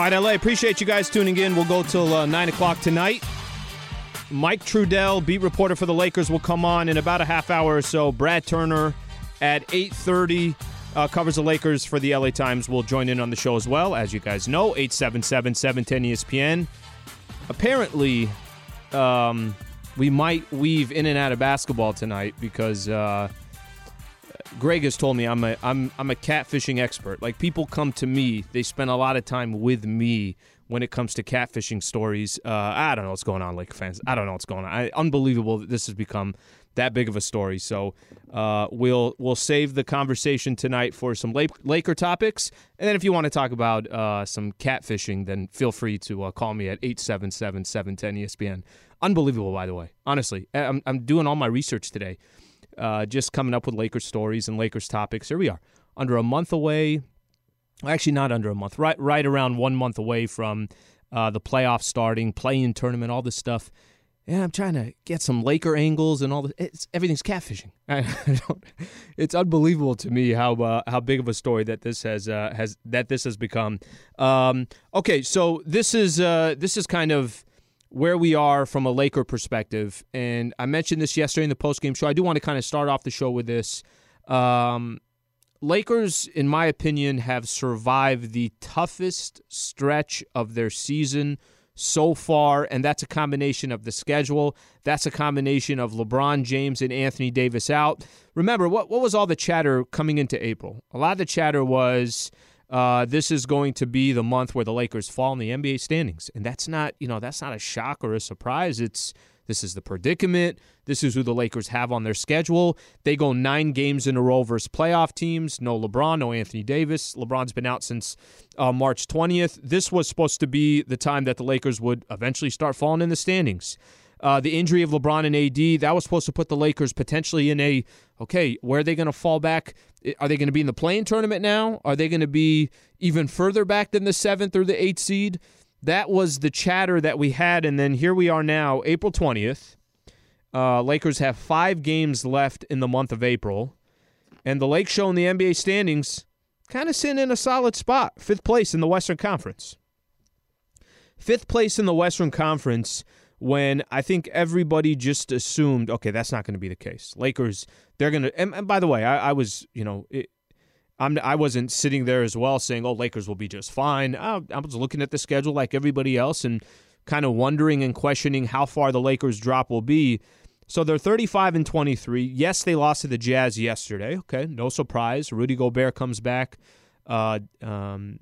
All right, LA, appreciate you guys tuning in. We'll go till uh, 9 o'clock tonight. Mike Trudell, beat reporter for the Lakers, will come on in about a half hour or so. Brad Turner at 8.30 uh, covers the Lakers for the LA Times. will join in on the show as well. As you guys know, 877-710-ESPN. Apparently, um, we might weave in and out of basketball tonight because uh, Greg has told me I'm a I'm I'm a catfishing expert. Like people come to me, they spend a lot of time with me when it comes to catfishing stories. Uh, I don't know what's going on, Laker fans. I don't know what's going on. I, unbelievable that this has become that big of a story. So uh, we'll we'll save the conversation tonight for some Laker topics, and then if you want to talk about uh, some catfishing, then feel free to uh, call me at 877-710-ESPN. Unbelievable, by the way. Honestly, I'm I'm doing all my research today uh, just coming up with Lakers stories and Lakers topics. Here we are, under a month away. Actually, not under a month. Right, right around one month away from uh, the playoffs starting, play-in tournament, all this stuff. And I'm trying to get some Laker angles and all this. It's, everything's catfishing. it's unbelievable to me how uh, how big of a story that this has uh, has that this has become. Um, okay, so this is uh, this is kind of where we are from a Laker perspective. And I mentioned this yesterday in the postgame show. I do want to kind of start off the show with this. Um, Lakers, in my opinion, have survived the toughest stretch of their season so far, and that's a combination of the schedule. That's a combination of LeBron James and Anthony Davis out. Remember, what, what was all the chatter coming into April? A lot of the chatter was uh, this is going to be the month where the Lakers fall in the NBA standings, and that's not you know that's not a shock or a surprise. It's this is the predicament. This is who the Lakers have on their schedule. They go nine games in a row versus playoff teams. No LeBron, no Anthony Davis. LeBron's been out since uh, March 20th. This was supposed to be the time that the Lakers would eventually start falling in the standings. Uh, the injury of LeBron and AD, that was supposed to put the Lakers potentially in a okay, where are they going to fall back? Are they going to be in the play-in tournament now? Are they going to be even further back than the seventh or the eighth seed? That was the chatter that we had. And then here we are now, April 20th. Uh, Lakers have five games left in the month of April. And the Lake Show in the NBA standings kind of sitting in a solid spot, fifth place in the Western Conference. Fifth place in the Western Conference when I think everybody just assumed, okay, that's not going to be the case. Lakers, they're going to. And, and, by the way, I, I was, you know, it, I'm, I wasn't sitting there as well saying, oh, Lakers will be just fine. I, I was looking at the schedule like everybody else and kind of wondering and questioning how far the Lakers drop will be. So they're 35 and 23. Yes, they lost to the Jazz yesterday. Okay, no surprise. Rudy Gobert comes back. Uh, um,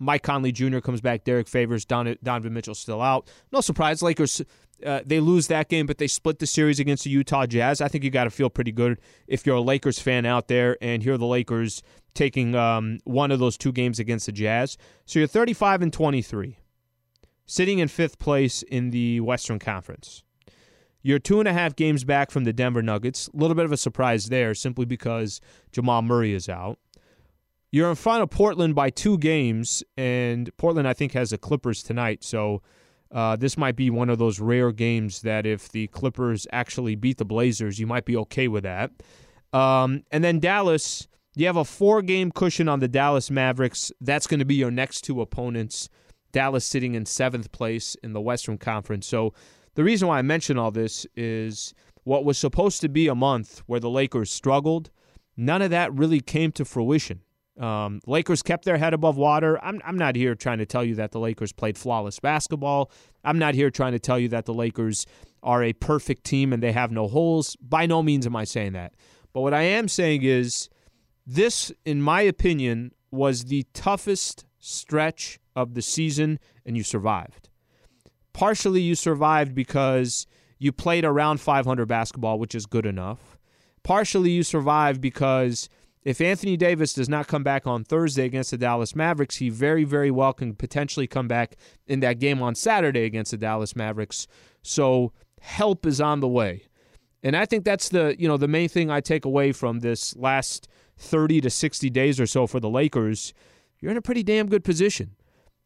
Mike Conley Jr. comes back. Derrick Favors, Don, Donovan Mitchell still out. No surprise. Lakers uh, they lose that game, but they split the series against the Utah Jazz. I think you got to feel pretty good if you're a Lakers fan out there and hear the Lakers taking um, one of those two games against the Jazz. So you're 35 and 23, sitting in fifth place in the Western Conference. You're two and a half games back from the Denver Nuggets. A little bit of a surprise there, simply because Jamal Murray is out. You're in front of Portland by two games, and Portland, I think, has the Clippers tonight. So uh, this might be one of those rare games that if the Clippers actually beat the Blazers, you might be okay with that. Um, and then Dallas, you have a four game cushion on the Dallas Mavericks. That's going to be your next two opponents. Dallas sitting in seventh place in the Western Conference. So the reason why I mention all this is what was supposed to be a month where the Lakers struggled, none of that really came to fruition. Um, Lakers kept their head above water. I'm, I'm not here trying to tell you that the Lakers played flawless basketball. I'm not here trying to tell you that the Lakers are a perfect team and they have no holes. By no means am I saying that. But what I am saying is this, in my opinion, was the toughest stretch of the season and you survived. Partially, you survived because you played around 500 basketball, which is good enough. Partially, you survived because if Anthony Davis does not come back on Thursday against the Dallas Mavericks, he very, very well can potentially come back in that game on Saturday against the Dallas Mavericks. So help is on the way. And I think that's the, you know, the main thing I take away from this last 30 to 60 days or so for the Lakers. You're in a pretty damn good position.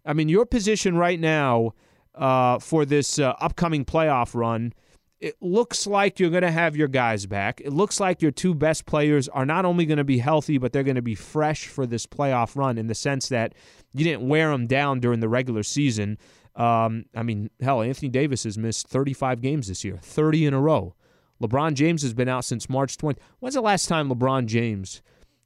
I mean, your position right now uh, for this uh, upcoming playoff run it looks like you're going to have your guys back. It looks like your two best players are not only going to be healthy, but they're going to be fresh for this playoff run in the sense that you didn't wear them down during the regular season. Um, I mean, hell, Anthony Davis has missed 35 games this year, 30 in a row. LeBron James has been out since March 20. When's the last time LeBron James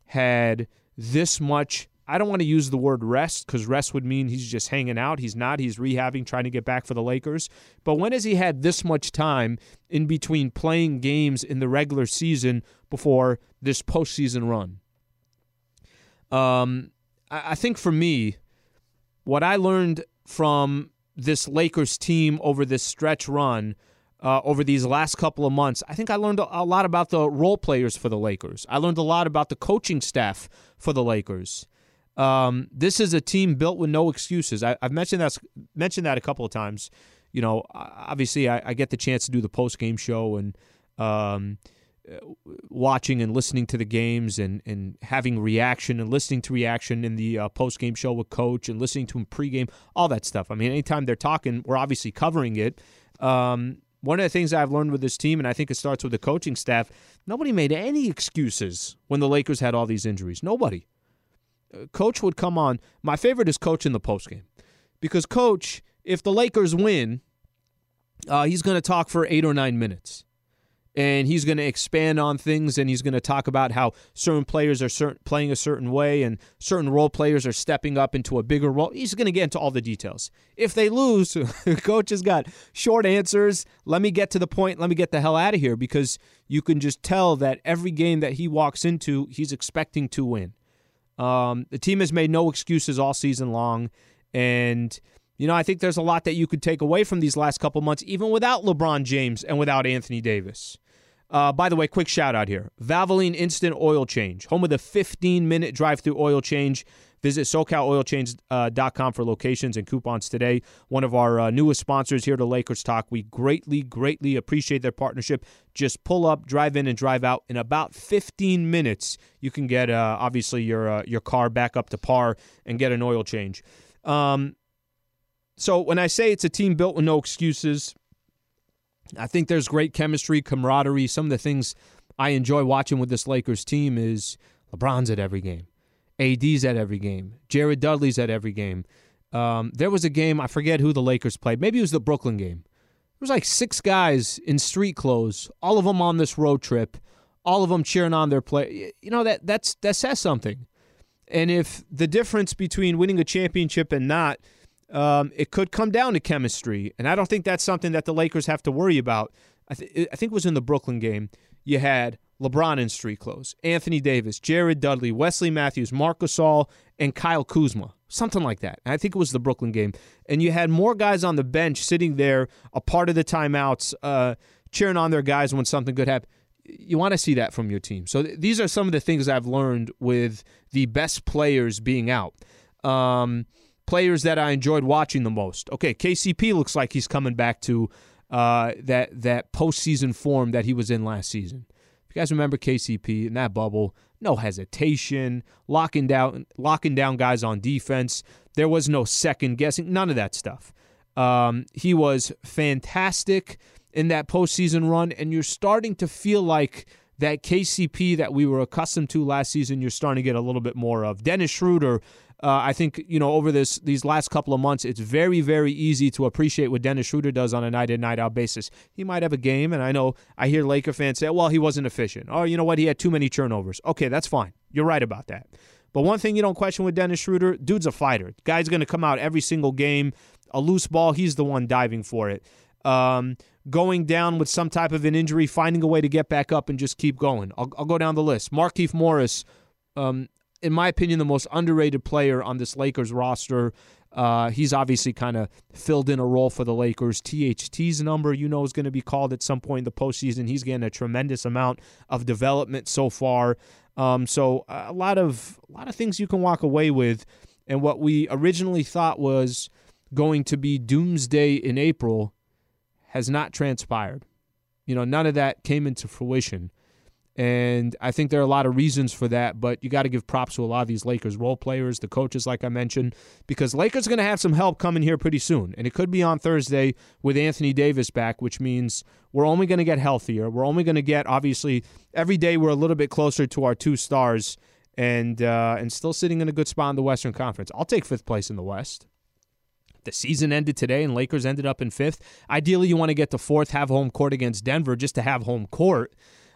had this much I don't want to use the word rest because rest would mean he's just hanging out. He's not. He's rehabbing, trying to get back for the Lakers. But when has he had this much time in between playing games in the regular season before this postseason run? Um, I, I think for me, what I learned from this Lakers team over this stretch run uh, over these last couple of months, I think I learned a lot about the role players for the Lakers. I learned a lot about the coaching staff for the Lakers. Um, this is a team built with no excuses. I, have mentioned that mentioned that a couple of times. You know, obviously, I, I get the chance to do the post game show and um, watching and listening to the games and, and having reaction and listening to reaction in the uh, post game show with coach and listening to him pregame, all that stuff. I mean, anytime they're talking, we're obviously covering it. Um, one of the things I've learned with this team, and I think it starts with the coaching staff, nobody made any excuses when the Lakers had all these injuries. Nobody. Coach would come on. My favorite is Coach in the postgame because Coach, if the Lakers win, uh, he's going to talk for eight or nine minutes. And he's going to expand on things and he's going to talk about how certain players are certain, playing a certain way and certain role players are stepping up into a bigger role. He's going to get into all the details. If they lose, coach has got short answers. Let me get to the point. Let me get the hell out of here because you can just tell that every game that he walks into, he's expecting to win. Um, the team has made no excuses all season long. And, you know, I think there's a lot that you could take away from these last couple months, even without LeBron James and without Anthony Davis. Uh, by the way, quick shout out here Valvoline Instant Oil Change, home of the 15 minute drive through oil change. Visit SoCalOilChange.com for locations and coupons today. One of our uh, newest sponsors here to Lakers Talk. We greatly, greatly appreciate their partnership. Just pull up, drive in, and drive out. In about 15 minutes, you can get uh, obviously your uh, your car back up to par and get an oil change. Um, so when I say it's a team built with no excuses, I think there's great chemistry, camaraderie. Some of the things I enjoy watching with this Lakers team is LeBron's at every game. AD's at every game. Jared Dudley's at every game. Um, there was a game, I forget who the Lakers played. Maybe it was the Brooklyn game. There was like six guys in street clothes, all of them on this road trip, all of them cheering on their play. You know that that's that says something. And if the difference between winning a championship and not, um, it could come down to chemistry. And I don't think that's something that the Lakers have to worry about. I, th- I think it was in the Brooklyn game. You had LeBron in street clothes, Anthony Davis, Jared Dudley, Wesley Matthews, Marc Gasol, and Kyle Kuzma. Something like that. I think it was the Brooklyn game. And you had more guys on the bench sitting there, a part of the timeouts, uh, cheering on their guys when something good happened. You want to see that from your team. So th- these are some of the things I've learned with the best players being out. Um, players that I enjoyed watching the most. Okay, KCP looks like he's coming back to uh, that that postseason form that he was in last season. You guys remember KCP in that bubble, no hesitation, locking down locking down guys on defense. There was no second guessing, none of that stuff. Um, he was fantastic in that postseason run, and you're starting to feel like that KCP that we were accustomed to last season, you're starting to get a little bit more of. Dennis Schroeder uh, I think you know over this these last couple of months, it's very very easy to appreciate what Dennis Schroeder does on a night in night out basis. He might have a game, and I know I hear Laker fans say, "Well, he wasn't efficient," or you know what, he had too many turnovers. Okay, that's fine. You're right about that. But one thing you don't question with Dennis Schroeder, dude's a fighter. Guy's going to come out every single game. A loose ball, he's the one diving for it. Um, going down with some type of an injury, finding a way to get back up and just keep going. I'll, I'll go down the list. Markieff Morris, um, in my opinion, the most underrated player on this Lakers roster. Uh, he's obviously kind of filled in a role for the Lakers. THT's number, you know, is going to be called at some point in the postseason. He's getting a tremendous amount of development so far. Um, so a lot of a lot of things you can walk away with, and what we originally thought was going to be doomsday in April has not transpired. You know, none of that came into fruition. And I think there are a lot of reasons for that, but you got to give props to a lot of these Lakers role players, the coaches, like I mentioned, because Lakers are going to have some help coming here pretty soon. And it could be on Thursday with Anthony Davis back, which means we're only going to get healthier. We're only going to get, obviously, every day we're a little bit closer to our two stars and, uh, and still sitting in a good spot in the Western Conference. I'll take fifth place in the West. The season ended today and Lakers ended up in fifth. Ideally, you want to get to fourth, have home court against Denver just to have home court.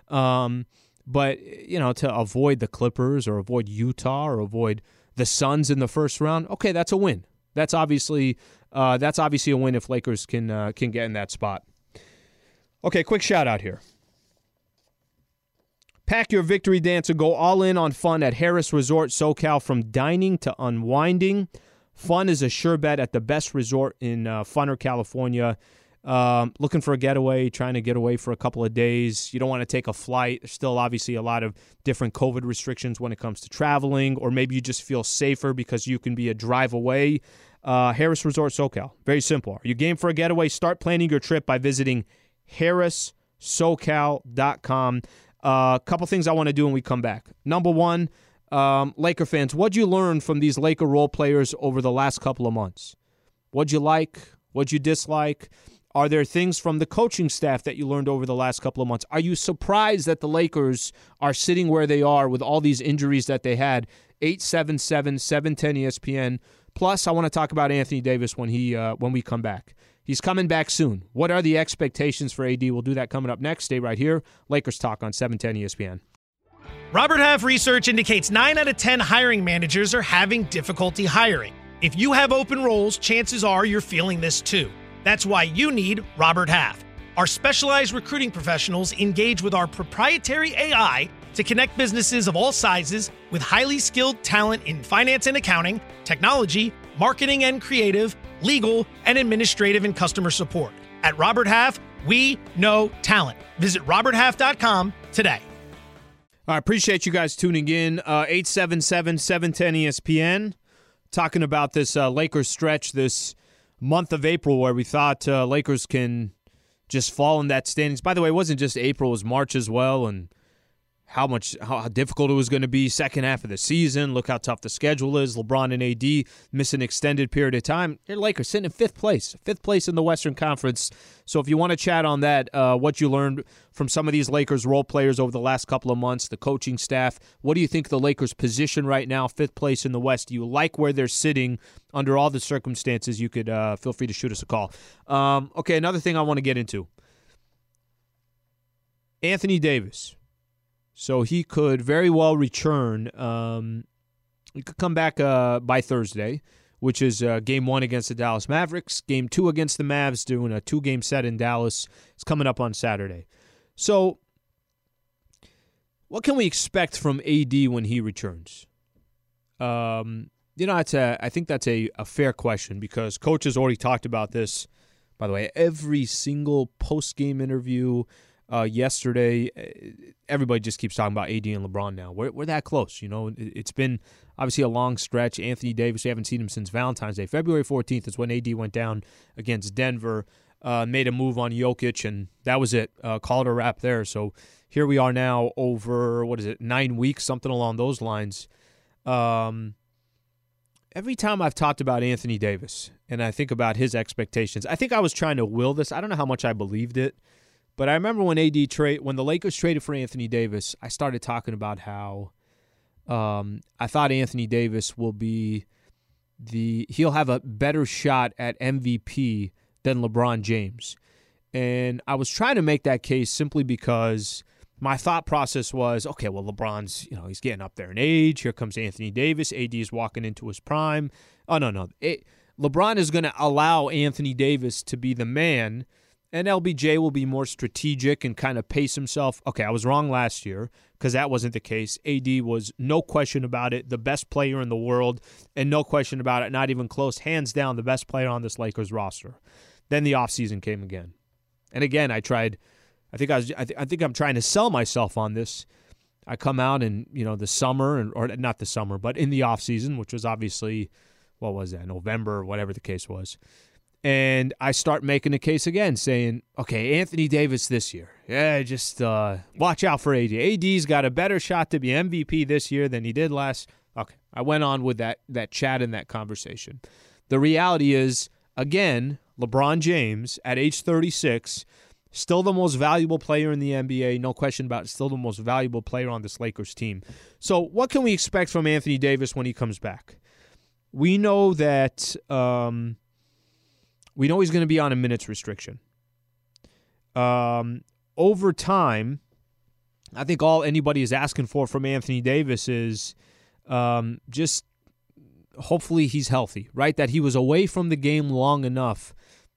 Um, but you know, to avoid the Clippers or avoid Utah or avoid the Suns in the first round, okay, that's a win. That's obviously uh, that's obviously a win if Lakers can uh, can get in that spot. Okay, quick shout out here. Pack your victory dance and go all in on fun at Harrah's Resort SoCal from dining to unwinding. Fun is a sure bet at the best resort in uh, Funner, California. Um, looking for a getaway, trying to get away for a couple of days. You don't want to take a flight. There's still obviously a lot of different COVID restrictions when it comes to traveling, or maybe you just feel safer because you can be a drive away. Uh, Harrah's Resort SoCal. Very simple. Are you game for a getaway? Start planning your trip by visiting harrahssocal.com. A uh, couple things I want to do when we come back. Number one, um, Laker fans, what'd you learn from these Laker role players over the last couple of months? What'd you like? What'd you dislike? Are there things from the coaching staff that you learned over the last couple of months? Are you surprised that the Lakers are sitting where they are with all these injuries that they had? 877 710 ESPN. Plus, I want to talk about Anthony Davis when he uh, when we come back. He's coming back soon. What are the expectations for AD? We'll do that coming up next. Stay right here. Lakers talk on 710 ESPN. Robert Half research indicates 9 out of 10 hiring managers are having difficulty hiring. If you have open roles, chances are you're feeling this too. That's why you need Robert Half. Our specialized recruiting professionals engage with our proprietary AI to connect businesses of all sizes with highly skilled talent in finance and accounting, technology, marketing and creative, legal, and administrative and customer support. At Robert Half, we know talent. Visit RobertHalf.com today. I appreciate you guys tuning in. Uh, 877 710 ESPN, talking about this uh, Lakers stretch, this month of April where we thought uh, Lakers can just fall in that standings. By the way, it wasn't just April; it was March as well, and how much how, difficult it was going to be second half of the season. Look how tough the schedule is. LeBron and AD miss an extended period of time. Your Lakers sitting in fifth place, fifth place in the Western Conference. So if you want to chat on that, uh, what you learned from some of these Lakers role players over the last couple of months, the coaching staff, what do you think the Lakers' position right now, fifth place in the West? Do you like where they're sitting under all the circumstances? You could uh, feel free to shoot us a call. Um, okay, another thing I want to get into. Anthony Davis so he could very well return. Um, he could come back uh, by Thursday, which is uh, game one against the Dallas Mavericks. Game two against the Mavs, doing a two game set in Dallas. It's coming up on Saturday. So, what can we expect from AD when he returns? Um, you know, it's a, I think that's a, a fair question because coach has already talked about this. By the way, every single post game interview, uh, yesterday. Uh, everybody just keeps talking about AD and LeBron now. We're, we're that close. You know, it's been obviously a long stretch. Anthony Davis, we haven't seen him since Valentine's Day. February 14th is when AD went down against Denver, uh, made a move on Jokic, and that was it. Uh, called a wrap there. So here we are now over, what is it, nine weeks, something along those lines. Um, every time I've talked about Anthony Davis and I think about his expectations, I think I was trying to will this. I don't know how much I believed it. But I remember when AD trade when the Lakers traded for Anthony Davis, I started talking about how um, I thought Anthony Davis will be the he'll have a better shot at MVP than LeBron James. And I was trying to make that case simply because my thought process was, okay, well LeBron's, you know, he's getting up there in age. Here comes Anthony Davis. AD is walking into his prime. Oh no, no. It, LeBron is going to allow Anthony Davis to be the man and LBJ will be more strategic and kind of pace himself. Okay, I was wrong last year because that wasn't the case. AD was no question about it, the best player in the world, and no question about it, not even close, hands down, the best player on this Lakers roster. Then the offseason came again. And again, I tried I think I was I, th- I think I'm trying to sell myself on this. I come out in, you know, the summer and or not the summer, but in the offseason, which was obviously what was that, November, whatever the case was And I start making the case again, saying, okay, Anthony Davis this year. Yeah, just uh, watch out for AD. AD's got a better shot to be MVP this year than he did last. Okay, I went on with that that chat and that conversation. The reality is, again, LeBron James at age 36, still the most valuable player in the NBA, no question about it, still the most valuable player on this Lakers team. So, what can we expect from Anthony Davis when he comes back? We know that um, we know he's going to be on a minutes restriction. Um, over time, I think all anybody is asking for from Anthony Davis is um, just hopefully he's healthy, right? That he was away from the game long enough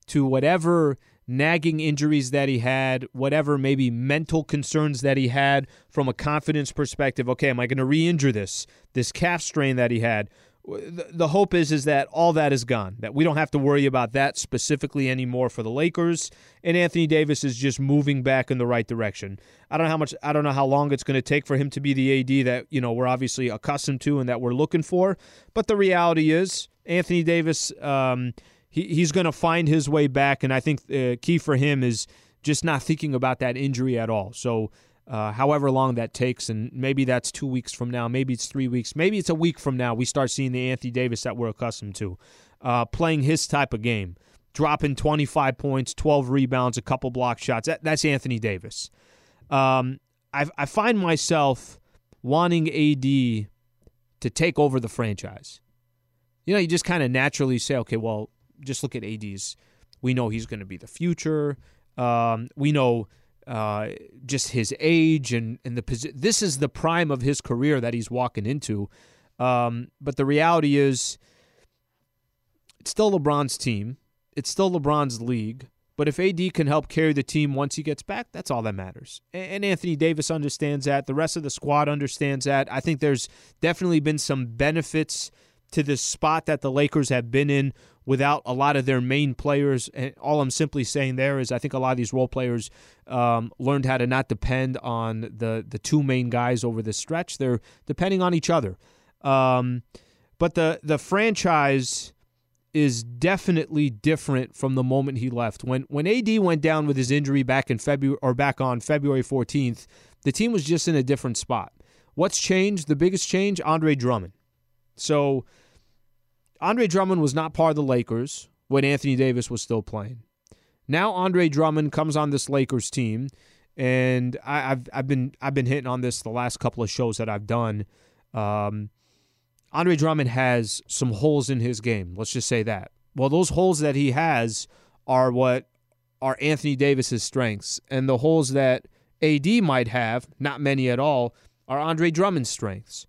to whatever nagging injuries that he had, whatever maybe mental concerns that he had from a confidence perspective. Okay, am I going to re-injure this this calf strain that he had? The hope is is that all that is gone. That we don't have to worry about that specifically anymore for the Lakers. And Anthony Davis is just moving back in the right direction. I don't know how much. I don't know how long it's going to take for him to be the AD that you know we're obviously accustomed to and that we're looking for. But the reality is, Anthony Davis, um, he, he's going to find his way back. And I think uh, key for him is just not thinking about that injury at all. So uh, however long that takes, and maybe that's two weeks from now, maybe it's three weeks, maybe it's a week from now. We start seeing the Anthony Davis that we're accustomed to, uh, playing his type of game, dropping 25 points, 12 rebounds, a couple block shots. That, that's Anthony Davis. Um, I, I find myself wanting AD to take over the franchise. You know, you just kind of naturally say, okay, well, just look at AD's. We know he's going to be the future. Um, we know uh, just his age and, and the position. This is the prime of his career that he's walking into. Um, but the reality is, it's still LeBron's team. It's still LeBron's league. But if AD can help carry the team once he gets back, that's all that matters. And Anthony Davis understands that. The rest of the squad understands that. I think there's definitely been some benefits to this spot that the Lakers have been in without a lot of their main players. And all I'm simply saying there is I think a lot of these role players um, learned how to not depend on the the two main guys over the stretch. They're depending on each other. Um, but the the franchise is definitely different from the moment he left. When when AD went down with his injury back in February or back on February 14th, the team was just in a different spot. What's changed? The biggest change, Andre Drummond. So Andre Drummond was not part of the Lakers when Anthony Davis was still playing. Now Andre Drummond comes on this Lakers team, and I, have I've been I've been hitting on this the last couple of shows that I've done. Um, Andre Drummond has some holes in his game. Let's just say that. Well, those holes that he has are what are Anthony Davis's strengths, and the holes that AD might have, not many at all, are Andre Drummond's strengths.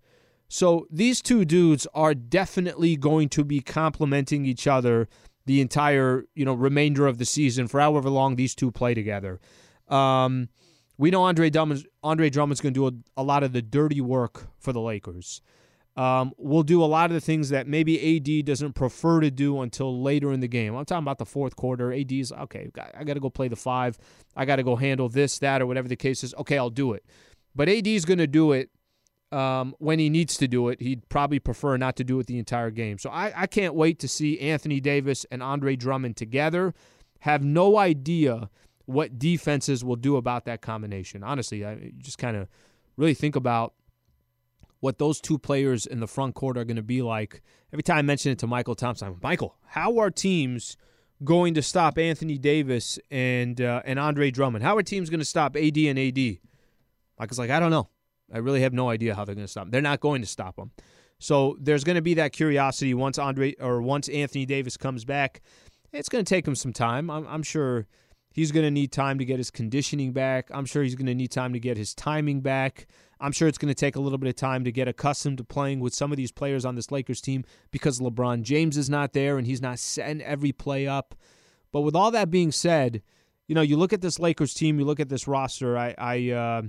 So these two dudes are definitely going to be complementing each other the entire you know remainder of the season for however long these two play together. Um, we know Andre Drummond's, Andre Drummond's going to do a, a, lot of the dirty work for the Lakers. Um, we'll do a lot of the things that maybe AD doesn't prefer to do until later in the game. I'm talking about the fourth quarter. AD's okay. I got to go play the five. I got to go handle this, that, or whatever the case is. Okay, I'll do it. But AD's going to do it um, when he needs to do it. He'd probably prefer not to do it the entire game. So I, I can't wait to see Anthony Davis and Andre Drummond together. Have no idea what defenses will do about that combination. Honestly, I just kind of really think about what those two players in the front court are going to be like. Every time I mention it to Mychal Thompson, I'm, Michael, how are teams going to stop Anthony Davis and uh, and Andre Drummond? How are teams going to stop AD and AD? Michael's like, I don't know. I really have no idea how they're going to stop him. They're not going to stop him. So there's going to be that curiosity once Andre or once Anthony Davis comes back. It's going to take him some time. I'm, I'm sure he's going to need time to get his conditioning back. I'm sure he's going to need time to get his timing back. I'm sure it's going to take a little bit of time to get accustomed to playing with some of these players on this Lakers team because LeBron James is not there and he's not setting every play up. But with all that being said, you know, you look at this Lakers team, you look at this roster. I, I, uh,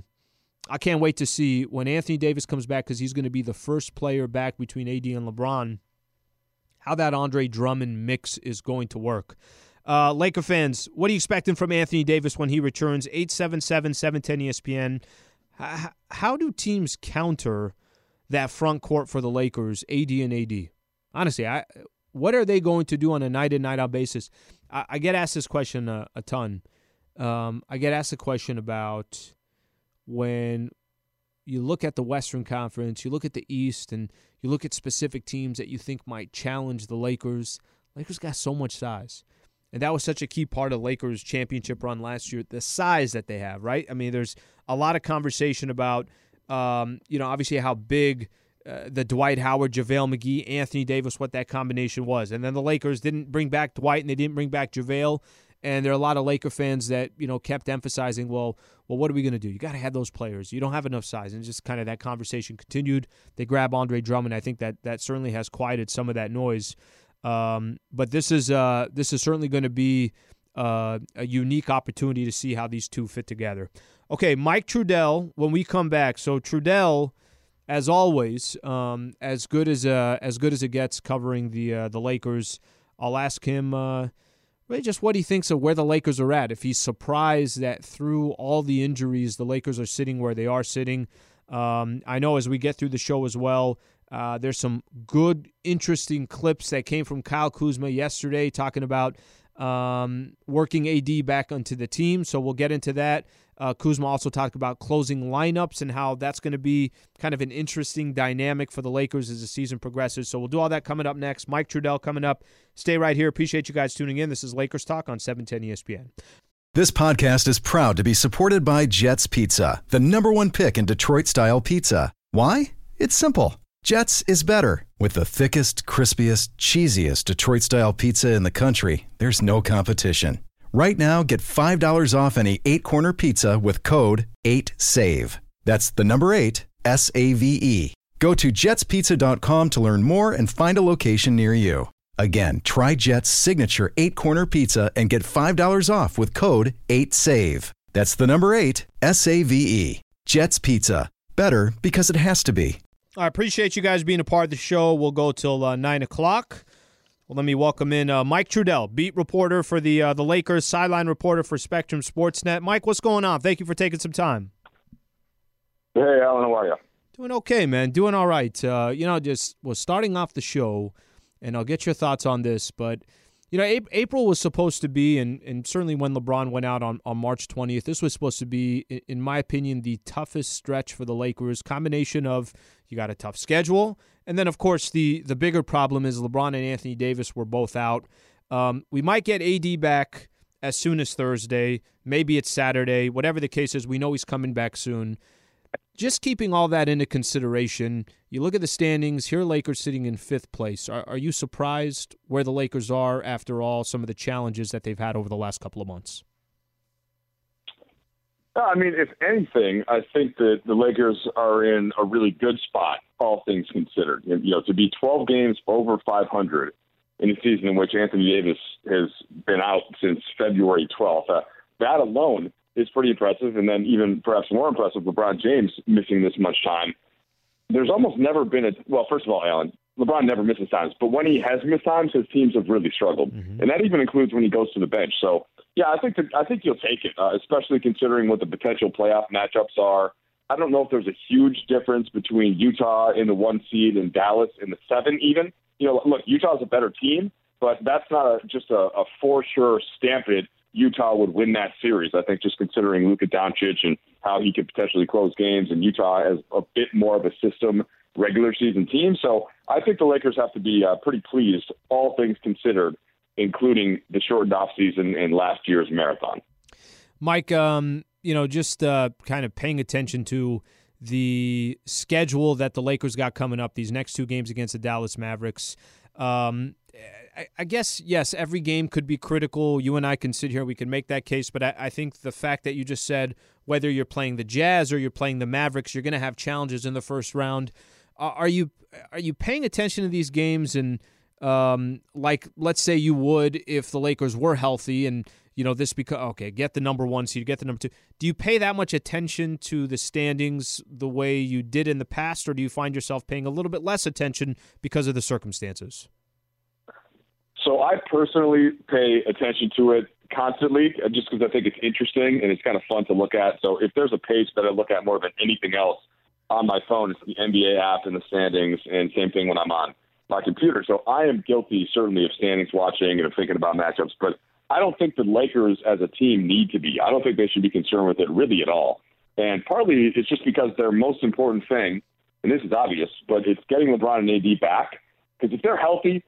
I can't wait to see when Anthony Davis comes back because he's going to be the first player back between AD and LeBron. How that Andre Drummond mix is going to work. Uh, Laker fans, what are you expecting from Anthony Davis when he returns? 877 710 ESPN. How, how do teams counter that front court for the Lakers, AD and AD? Honestly, I, what are they going to do on a night in, night out basis? I, I get asked this question a, a ton. Um, I get asked the question about when you look at the Western Conference, you look at the East, and you look at specific teams that you think might challenge the Lakers. Lakers got so much size. And that was such a key part of Lakers championship run last year, the size that they have, right? I mean, there's a lot of conversation about, um, you know, obviously how big uh, the Dwight Howard, JaVale McGee, Anthony Davis, what that combination was. And then the Lakers didn't bring back Dwight and they didn't bring back JaVale. And there are a lot of Laker fans that, you know, kept emphasizing, well, well, what are we going to do? You got to have those players. You don't have enough size. And just kind of that conversation continued. They grab Andre Drummond. I think that that certainly has quieted some of that noise. Um, but this is uh, this is certainly going to be uh, a unique opportunity to see how these two fit together. Okay, Mike Trudell. When we come back, so Trudell, as always, um, as good as uh, as good as it gets covering the uh, the Lakers. I'll ask him uh, really just what he thinks of where the Lakers are at. If he's surprised that through all the injuries, the Lakers are sitting where they are sitting. Um, I know as we get through the show as well, uh, there's some good, interesting clips that came from Kyle Kuzma yesterday talking about um, working AD back onto the team. So we'll get into that. Uh, Kuzma also talked about closing lineups and how that's going to be kind of an interesting dynamic for the Lakers as the season progresses. So we'll do all that coming up next. Mike Trudell coming up. Stay right here. Appreciate you guys tuning in. This is Lakers Talk on 710 ESPN. This podcast is proud to be supported by Jets Pizza, the number one pick in Detroit style pizza. Why? It's simple. Jets is better. With the thickest, crispiest, cheesiest Detroit style pizza in the country, there's no competition. Right now, get $5 off any eight corner pizza with code 8SAVE. That's the number eight, S A V E. Go to jetspizza.com to learn more and find a location near you. Again, try Jet's signature eight corner pizza and get $5 off with code 8SAVE. That's the number eight, S A V E. Jet's Pizza. Better because it has to be. I appreciate you guys being a part of the show. We'll go till uh, 9 o'clock. Well, let me welcome in uh, Mike Trudell, beat reporter for the uh, the Lakers, sideline reporter for Spectrum Sportsnet. Mike, what's going on? Thank you for taking some time. Hey, Alan, how are you? Doing okay, man. Doing all right. Uh, you know, just was starting off the show, and I'll get your thoughts on this, but you know, April was supposed to be, and, and certainly when LeBron went out on, on March 20th, this was supposed to be, in my opinion, the toughest stretch for the Lakers. Combination of you got a tough schedule, and then of course the the bigger problem is LeBron and Anthony Davis were both out. Um, we might get AD back as soon as Thursday. Maybe it's Saturday. Whatever the case is, we know he's coming back soon just keeping all that into consideration, you look at the standings. Here, Lakers sitting in fifth place. Are, are, you surprised where the Lakers are after all some of the challenges that they've had over the last couple of months? I mean, if anything, I think that the Lakers are in a really good spot, all things considered. You know, to be 12 games over 500 in a season in which Anthony Davis has been out since February 12th, uh, that alone is pretty impressive. And then even perhaps more impressive, LeBron James missing this much time. There's almost never been a well. First of all, Alan, LeBron never misses times, but when he has missed times, his teams have really struggled, mm-hmm. and that even includes when he goes to the bench. So yeah, I think that, I think you'll take it, uh, especially considering what the potential playoff matchups are. I don't know if there's a huge difference between Utah in the one seed and Dallas in the seven. Even you know, look, Utah's a better team, but that's not a, just a, a for sure stamp it Utah would win that series. I think just considering Luka Doncic and how he could potentially close games, and Utah has a bit more of a system regular season team. So I think the Lakers have to be uh, pretty pleased, all things considered, including the shortened offseason and last year's marathon. Mike, um, you know, just uh, kind of paying attention to the schedule that the Lakers got coming up, these next two games against the Dallas Mavericks. Um, I, guess yes, every game could be critical. You and I can sit here, we can make that case, but I, I, think the fact that you just said whether you're playing the Jazz or you're playing the Mavericks, you're going to have challenges in the first round. Are you are you paying attention to these games and um, like let's say you would if the Lakers were healthy and you know this because okay get the number one so you get the number two do you pay that much attention to the standings the way you did in the past or do you find yourself paying a little bit less attention because of the circumstances so I personally pay attention to it constantly just because I think it's interesting and it's kind of fun to look at. So if there's a page that I look at more than anything else on my phone, it's the NBA app and the standings, and same thing when I'm on my computer. So I am guilty, certainly, of standings watching and of thinking about matchups. But I don't think the Lakers as a team need to be. I don't think they should be concerned with it really at all. And partly it's just because their most important thing, and this is obvious, but it's getting LeBron and AD back. Because if they're healthy,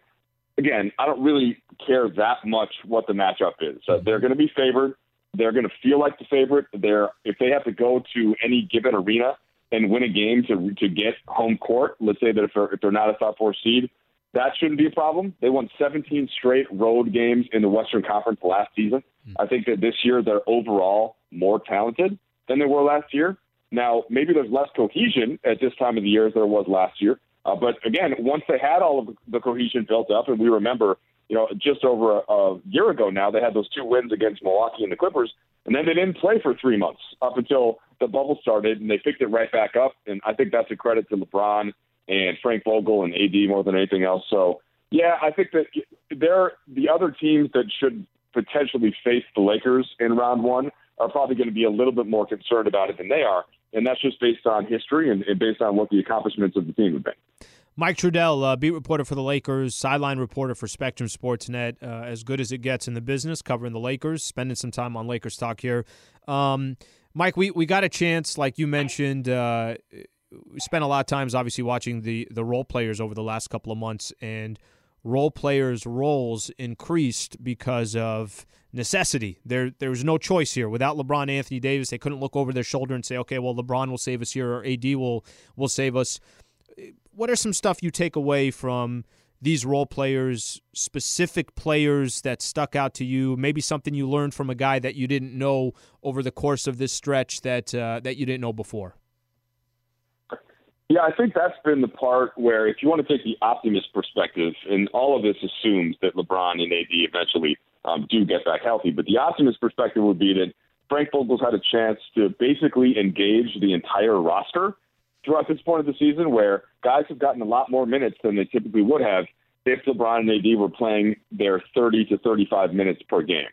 again, I don't really care that much what the matchup is. So they're going to be favored. They're going to feel like the favorite. They're if they have to go to any given arena and win a game to to get home court. Let's say that if they're, if they're not a top four seed, that shouldn't be a problem. They won 17 straight road games in the Western Conference last season. I think that this year they're overall more talented than they were last year. Now, maybe there's less cohesion at this time of the year as there was last year. Uh, but again, once they had all of the cohesion built up, and we remember, you know, just over a, a year ago now, they had those two wins against Milwaukee and the Clippers, and then they didn't play for three months up until the bubble started, and they picked it right back up. And I think that's a credit to LeBron and Frank Vogel and AD more than anything else. So, yeah, I think that they're the other teams that should potentially face the Lakers in round one are probably going to be a little bit more concerned about it than they are. And that's just based on history and, and based on what the accomplishments of the team have been. Mike Trudell, uh, beat reporter for the Lakers, sideline reporter for Spectrum Sportsnet, uh, as good as it gets in the business, covering the Lakers, spending some time on Lakers talk here. Um, Mike, we, we got a chance, like you mentioned, uh, we spent a lot of times obviously watching the the role players over the last couple of months, and role players' roles increased because of necessity. There there was no choice here. Without LeBron, Anthony Davis, they couldn't look over their shoulder and say, okay, well LeBron will save us here, or AD will will save us. What are some stuff you take away from? these role players, specific players that stuck out to you, maybe something you learned from a guy that you didn't know over the course of this stretch that uh, that you didn't know before? Yeah, I think that's been the part where if you want to take the optimist perspective, and all of this assumes that LeBron and AD eventually um, do get back healthy, but the optimist perspective would be that Frank Vogel's had a chance to basically engage the entire roster throughout this point of the season where guys have gotten a lot more minutes than they typically would have if LeBron and AD were playing their 30 to 35 minutes per game.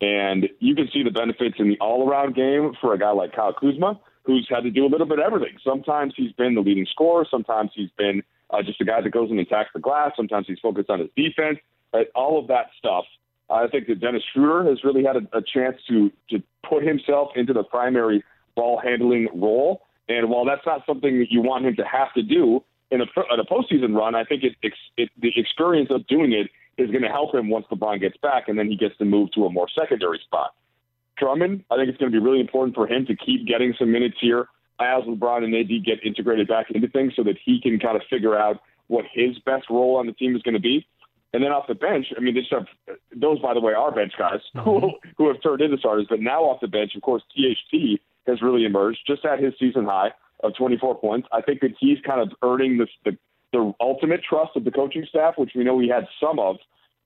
And you can see the benefits in the all around game for a guy like Kyle Kuzma who's had to do a little bit of everything. Sometimes he's been the leading scorer. Sometimes he's been uh, just a guy that goes and attacks the glass. Sometimes he's focused on his defense. Right? All of that stuff. I think that Dennis Schroeder has really had a, a chance to to put himself into the primary ball handling role. And while that's not something that you want him to have to do in a, in a postseason run, I think it, it, the experience of doing it is going to help him once LeBron gets back, and then he gets to move to a more secondary spot. Drummond, I think it's going to be really important for him to keep getting some minutes here as LeBron and AD get integrated back into things so that he can kind of figure out what his best role on the team is going to be. And then off the bench, I mean, have, those, by the way, are bench guys who, mm-hmm. who have turned into starters. But now off the bench, of course, THT has really emerged, just at his season high of 24 points. I think that he's kind of earning this, the, the ultimate trust of the coaching staff, which we know he had some of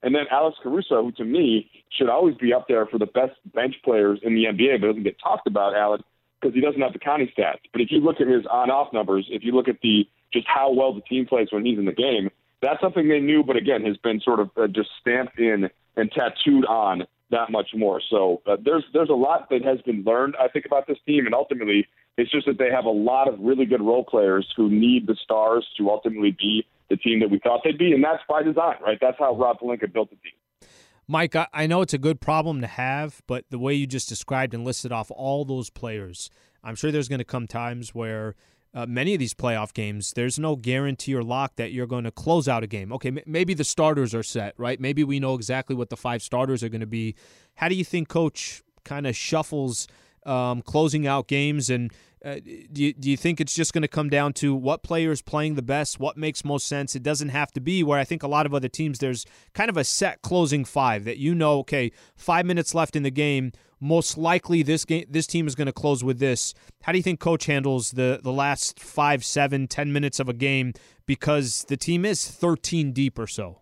and then Alex Caruso, who to me should always be up there for the best bench players in the NBA, but doesn't get talked about, Alan, because he doesn't have the counting stats. But if you look at his on-off numbers, if you look at the just how well the team plays when he's in the game, that's something they knew, but again, has been sort of uh, just stamped in and tattooed on that much more. So uh, there's there's a lot that has been learned, I think, about this team, and ultimately, it's just that they have a lot of really good role players who need the stars to ultimately be the team that we thought they'd be, and that's by design, right? That's how Rob Pelinka built the team. Mike, I know it's a good problem to have, but the way you just described and listed off all those players, I'm sure there's going to come times where uh, many of these playoff games, there's no guarantee or lock that you're going to close out a game. Okay, m- maybe the starters are set, right? Maybe we know exactly what the five starters are going to be. How do you think Coach kind of shuffles um, closing out games and uh, do, you, do you think it's just going to come down to what player is playing the best, what makes most sense? It doesn't have to be where I think a lot of other teams, there's kind of a set closing five that you know, okay, five minutes left in the game. Most likely, this game, this team is going to close with this. How do you think coach handles the the last five, seven, ten minutes of a game because the team is 13 deep or so?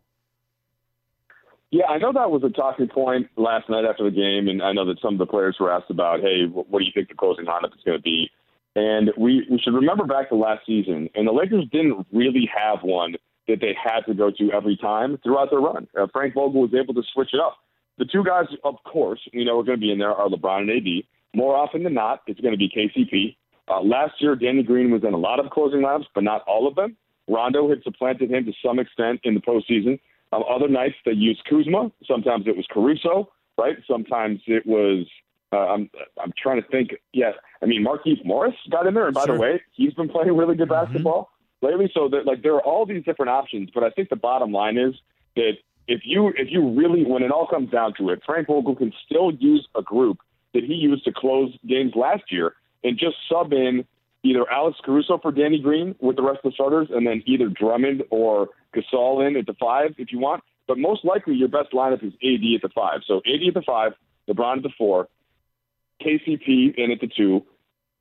Yeah, I know that was a talking point last night after the game, and I know that some of the players were asked about, hey, what do you think the closing lineup is going to be? And we, we should remember back to last season, and the Lakers didn't really have one that they had to go to every time throughout their run. Uh, Frank Vogel was able to switch it up. The two guys, of course, we know are going to be in there are LeBron and AD. More often than not, it's going to be KCP. Uh, last year, Danny Green was in a lot of closing lineups, but not all of them. Rondo had supplanted him to some extent in the postseason. Um, other nights they used Kuzma. Sometimes it was Caruso. right? Sometimes it was. Uh, I'm I'm trying to think. Yeah, I mean Markieff Morris got in there, and by Sure. the way, he's been playing really good Mhm. basketball lately. So that like there are all these different options, but I think the bottom line is that if you if you really when it all comes down to it, Frank Vogel can still use a group that he used to close games last year and just sub in either Alex Caruso for Danny Green with the rest of the starters, and then either Drummond or Gasol in at the five if you want. But most likely your best lineup is AD at the five. So AD at the five, LeBron at the four, KCP in at the two.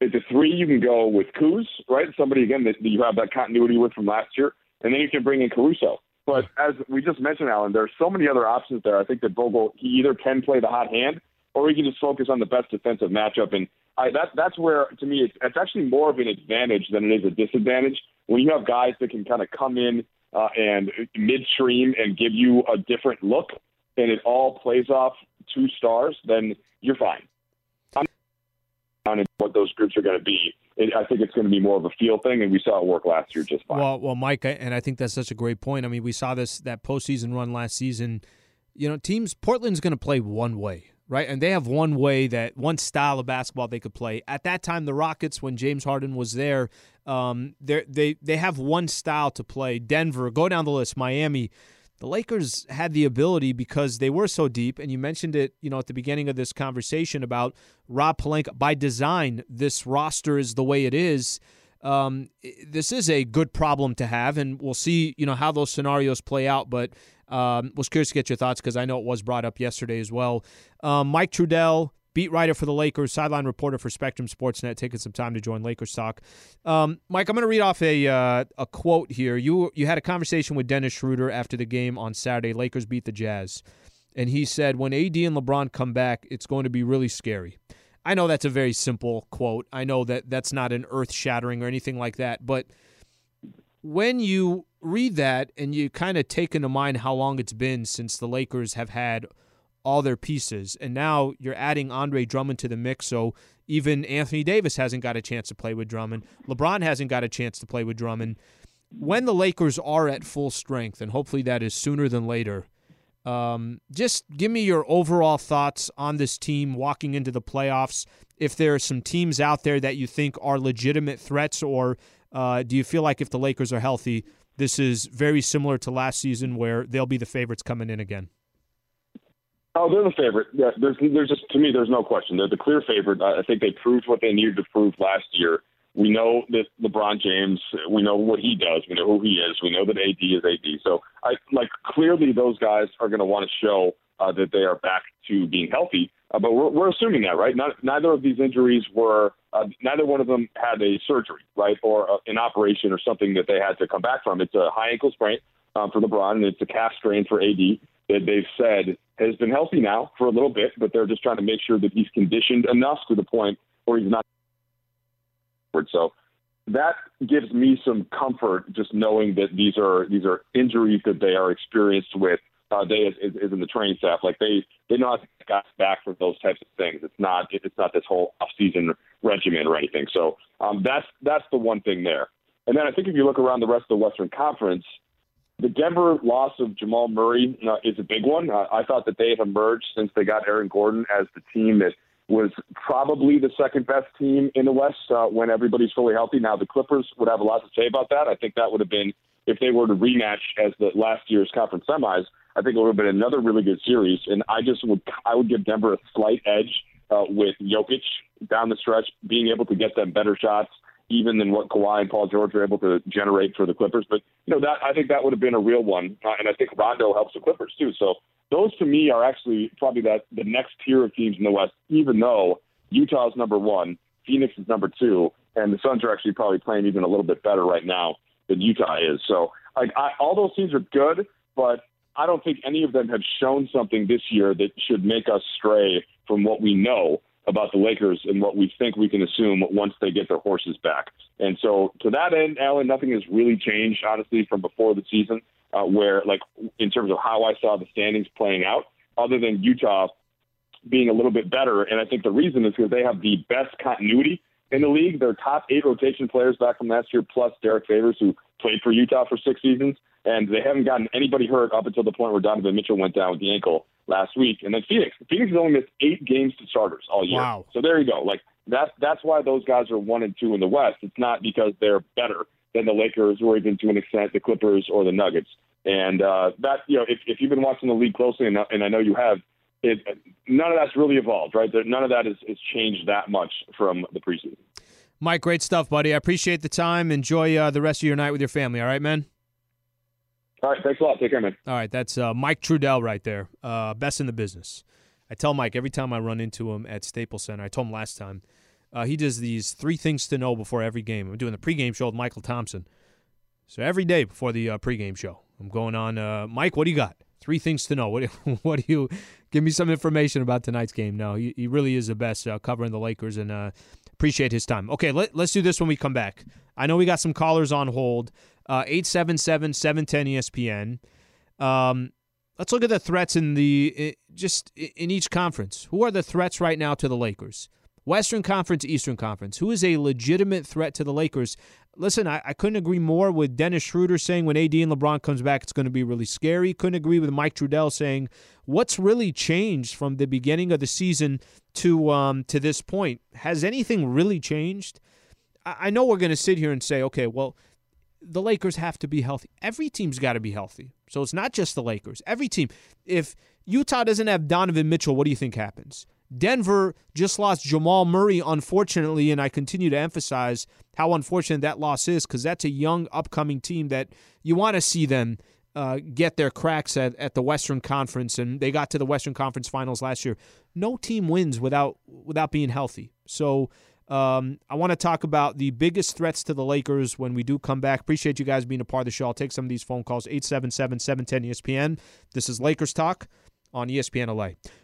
At the three, you can go with Kuz, right? Somebody again that you have that continuity with from last year, and then you can bring in Caruso. But as we just mentioned, Alan, there are so many other options there. I think that Vogel he either can play the hot hand or he can just focus on the best defensive matchup. And I, that that's where to me it's, it's actually more of an advantage than it is a disadvantage when you have guys that can kind of come in uh, and midstream and give you a different look, and it all plays off two stars. Then you're fine. What those groups are going to be. It, I think it's going to be more of a feel thing, and we saw it work last year just fine. Well, well, Mike, and I think that's such a great point. I mean, we saw this that postseason run last season. You know, teams Portland's going to play one way, right? And they have one way that one style of basketball they could play. At that time, the Rockets, when James Harden was there, um, they they have one style to play. Denver, go down the list. Miami. The Lakers had the ability because they were so deep, and you mentioned it, you know, at the beginning of this conversation about Rob Pelinka. By design, this roster is the way it is um, this is a good problem to have, and we'll see, you know, how those scenarios play out. But um, was curious to get your thoughts because I know it was brought up yesterday as well. Um, Mike Trudell, beat writer for the Lakers, sideline reporter for Spectrum Sportsnet, taking some time to join Lakers talk. Um, Mike, I'm going to read off a uh, a quote here. You you had a conversation with Dennis Schroeder after the game on Saturday. Lakers beat the Jazz, and he said, "When AD and LeBron come back, it's going to be really scary." I know that's a very simple quote. I know that that's not an earth shattering or anything like that. But when you read that and you kind of take into mind how long it's been since the Lakers have had all their pieces, and now you're adding Andre Drummond to the mix, so even Anthony Davis hasn't got a chance to play with Drummond. LeBron hasn't got a chance to play with Drummond. When the Lakers are at full strength, and hopefully that is sooner than later, um, just give me your overall thoughts on this team walking into the playoffs. If there are some teams out there that you think are legitimate threats, or uh, do you feel like if the Lakers are healthy, this is very similar to last season where they'll be the favorites coming in again? Oh, they're the favorite. Yeah, there's, there's just to me, there's no question. They're the clear favorite. I think they proved what they needed to prove last year. We know that LeBron James. We know what he does. We know who he is. We know that AD is AD. So, I like clearly those guys are going to want to show uh, that they are back to being healthy. Uh, but we're, we're assuming that, right? Not, neither of these injuries were. Uh, neither one of them had a surgery, right, or uh, an operation or something that they had to come back from. It's a high ankle sprain um, for LeBron, and it's a calf strain for AD that they've said has been healthy now for a little bit, but they're just trying to make sure that he's conditioned enough to the point where he's not. So that gives me some comfort just knowing that these are these are injuries that they are experienced with. Uh, they is, is, is in the training staff like they they know how to get back for those types of things. It's not it's not this whole off season regimen or anything. So um, that's that's the one thing there. And then I think if you look around the rest of the Western Conference, the Denver loss of Jamal Murray uh, is a big one. I thought that they had emerged since they got Aaron Gordon as the team that was probably the second best team in the West uh, when everybody's fully healthy. Now the Clippers would have a lot to say about that. I think that would have been if they were to rematch as the last year's conference semis. I think it would have been another really good series, and I just would I would give Denver a slight edge uh, with Jokic down the stretch, being able to get them better shots even than what Kawhi and Paul George were able to generate for the Clippers. But you know that I think that would have been a real one, uh, and I think Rondo helps the Clippers too. So those to me are actually probably that the next tier of teams in the West. Even though Utah's number one, Phoenix is number two, and the Suns are actually probably playing even a little bit better right now than Utah is. So like I, all those teams are good, but I don't think any of them have shown something this year that should make us stray from what we know about the Lakers and what we think we can assume once they get their horses back. And so, to that end, Alan, nothing has really changed, honestly, from before the season, uh, where, like, in terms of how I saw the standings playing out, other than Utah being a little bit better. And I think the reason is because they have the best continuity in the league. Their top eight rotation players back from last year, plus Derrick Favors, who played for Utah for six seasons, and they haven't gotten anybody hurt up until the point where Donovan Mitchell went down with the ankle last week, and then Phoenix. Phoenix has only missed eight games to starters all year. Wow. So there you go. Like that's that's why those guys are one and two in the West. It's not because they're better than the Lakers or even to an extent the Clippers or the Nuggets. And uh, that you know, if, if you've been watching the league closely, and, and I know you have, it, none of that's really evolved, right? None of that has, has changed that much from the preseason. Mike, great stuff, buddy. I appreciate the time. Enjoy uh, the rest of your night with your family. All right, man. All right, thanks a lot. Take care, man. All right, that's uh, Mike Trudell right there, uh, best in the business. I tell Mike every time I run into him at Staples Center. I told him last time. Uh, he does these three things to know before every game. I'm doing the pregame show with Mychal Thompson. So every day before the uh, pregame show, I'm going on. Uh, Mike, what do you got? Three things to know. What, what do you give me some information about tonight's game? No, he, he really is the best uh, covering the Lakers, and uh, appreciate his time. Okay, let, let's do this when we come back. I know we got some callers on hold. Uh, 877 710 ESPN. Um, let's look at the threats in the just in each conference. Who are the threats right now to the Lakers? Western Conference, Eastern Conference. Who is a legitimate threat to the Lakers? Listen, I, I, couldn't agree more with Dennis Schroeder saying when AD and LeBron comes back, it's going to be really scary. Couldn't agree with Mike Trudell saying what's really changed from the beginning of the season to um, to this point. Has anything really changed? I, I know we're going to sit here and say, okay, well, the Lakers have to be healthy. Every team's got to be healthy. So it's not just the Lakers. Every team. If Utah doesn't have Donovan Mitchell, what do you think happens? Denver just lost Jamal Murray, unfortunately, and I continue to emphasize how unfortunate that loss is because that's a young, upcoming team that you want to see them uh, get their cracks at, at the Western Conference, and they got to the Western Conference Finals last year. No team wins without without being healthy. So um, I want to talk about the biggest threats to the Lakers when we do come back. Appreciate you guys being a part of the show. I'll take some of these phone calls 877 710 ESPN. This is Lakers Talk on ESPN LA.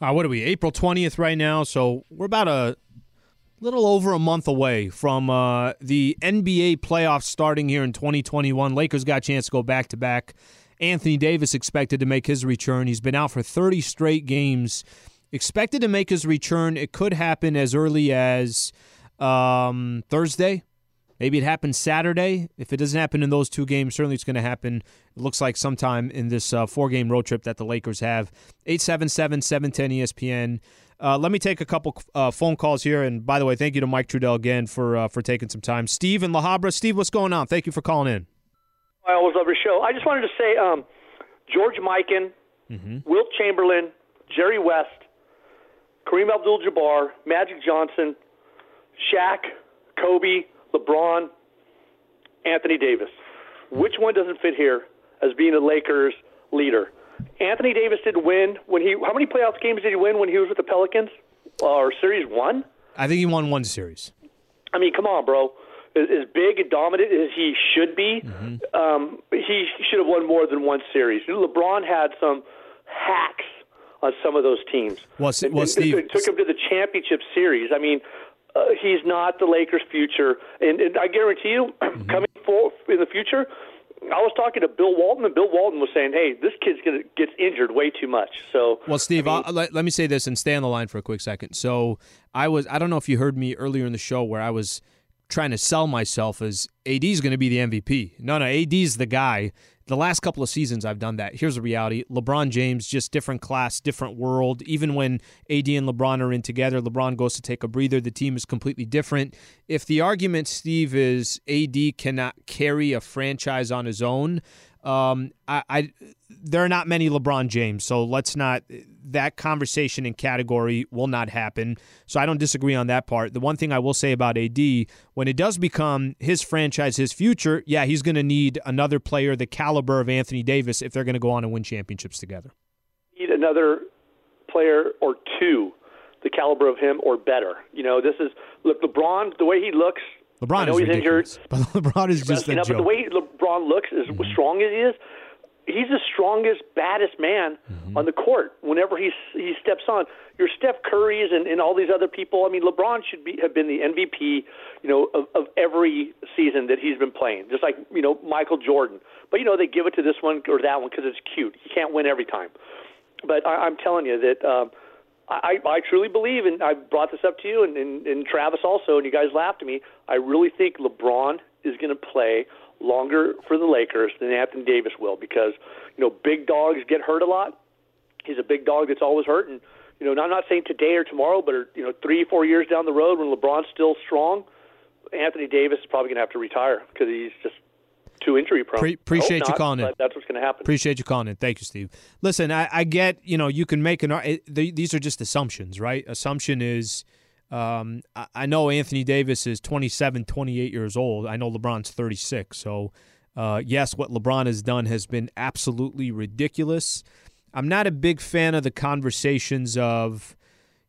Uh, what are we? April 20th right now. So we're about a little over a month away from uh, the NBA playoffs starting here in 2021. Lakers got a chance to go back to back. Anthony Davis expected to make his return. He's been out for 30 straight games. Expected to make his return. It could happen as early as um, Thursday. Maybe it happens Saturday. If it doesn't happen in those two games, certainly it's going to happen. It looks like sometime in this uh, four game road trip that the Lakers have. 877 710 ESPN. Uh, let me take a couple uh, phone calls here. And by the way, thank you to Mike Trudell again for uh, for taking some time. Steve in La Habra. Steve, what's going on? Thank you for calling in. I always love your show. I just wanted to say um, George Mikan, mm-hmm. Wilt Chamberlain, Jerry West, Kareem Abdul Jabbar, Magic Johnson, Shaq, Kobe, LeBron, Anthony Davis. Which one doesn't fit here as being a Lakers leader? Anthony Davis didn't win when he. How many playoff games did he win when he was with the Pelicans? Uh, or series one? I think he won one series. I mean, come on, bro. As big and dominant as he should be, mm-hmm. um, he should have won more than one series. LeBron had some hacks on some of those teams. Well, well Steve, it took him to the championship series. I mean, uh, he's not the Lakers' future, and, and I guarantee you, mm-hmm. coming forward in the future, I was talking to Bill Walton, and Bill Walton was saying, "Hey, this kid's gonna gets injured way too much." So, well, Steve, I mean, let, let me say this and stay on the line for a quick second. So, I was I don't know if you heard me earlier in the show where I was trying to sell myself as AD is going to be the MVP. No, no, AD is the guy the last couple of seasons I've done that. Here's the reality LeBron James, just different class, different world. Even when AD and LeBron are in together, LeBron goes to take a breather. The team is completely different. If the argument, Steve, is AD cannot carry a franchise on his own, Um, I, I there are not many LeBron James, so let's not that conversation and category will not happen. So I don't disagree on that part. The one thing I will say about AD, when it does become his franchise, his future, yeah, he's going to need another player the caliber of Anthony Davis if they're going to go on and win championships together. Need another player or two the caliber of him or better. You know, this is look LeBron the way he looks. LeBron I know is he's ridiculous, injured. but LeBron is just you know, joke. but the way LeBron looks, as Mm-hmm. strong as he is, he's the strongest, baddest man Mm-hmm. on the court. Whenever he he steps on, your Steph Currys and, and all these other people. I mean, LeBron should be have been the MVP, you know, of, of every season that he's been playing. Just like you know Michael Jordan. But you know they give it to this one or that one because it's cute. He can't win every time. But I, I'm telling you that. Um, I, I truly believe, and I brought this up to you and, and, and Travis also, and you guys laughed at me. I really think LeBron is going to play longer for the Lakers than Anthony Davis will because you know big dogs get hurt a lot. He's a big dog that's always hurt, and you know I'm not saying today or tomorrow, but you know three four years down the road when LeBron's still strong, Anthony Davis is probably going to have to retire because he's just too injury prone. Pre- appreciate hope you calling in. That's what's going to happen. Appreciate you calling in. Thank you, Steve. Listen, I, I get, you know, you can make an, it, these are just assumptions, right? Assumption is, um, I, I know Anthony Davis is 27, 28 years old. I know LeBron's 36. So, uh, yes, what LeBron has done has been absolutely ridiculous. I'm not a big fan of the conversations of,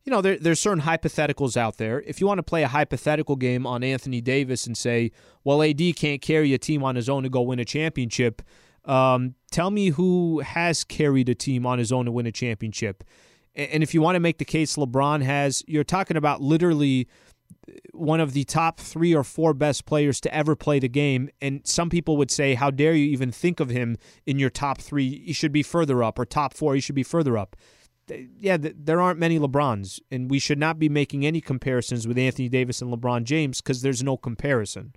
you know, there, there's certain hypotheticals out there. If you want to play a hypothetical game on Anthony Davis and say, well, AD can't carry a team on his own to go win a championship, um, tell me who has carried a team on his own to win a championship. And if you want to make the case LeBron has, you're talking about literally uh, one of the top three or four best players to ever play the game. And some people would say, how dare you even think of him in your top three? He should be further up, or top four, he should be further up yeah, there aren't many LeBrons, and we should not be making any comparisons with Anthony Davis and LeBron James because there's no comparison.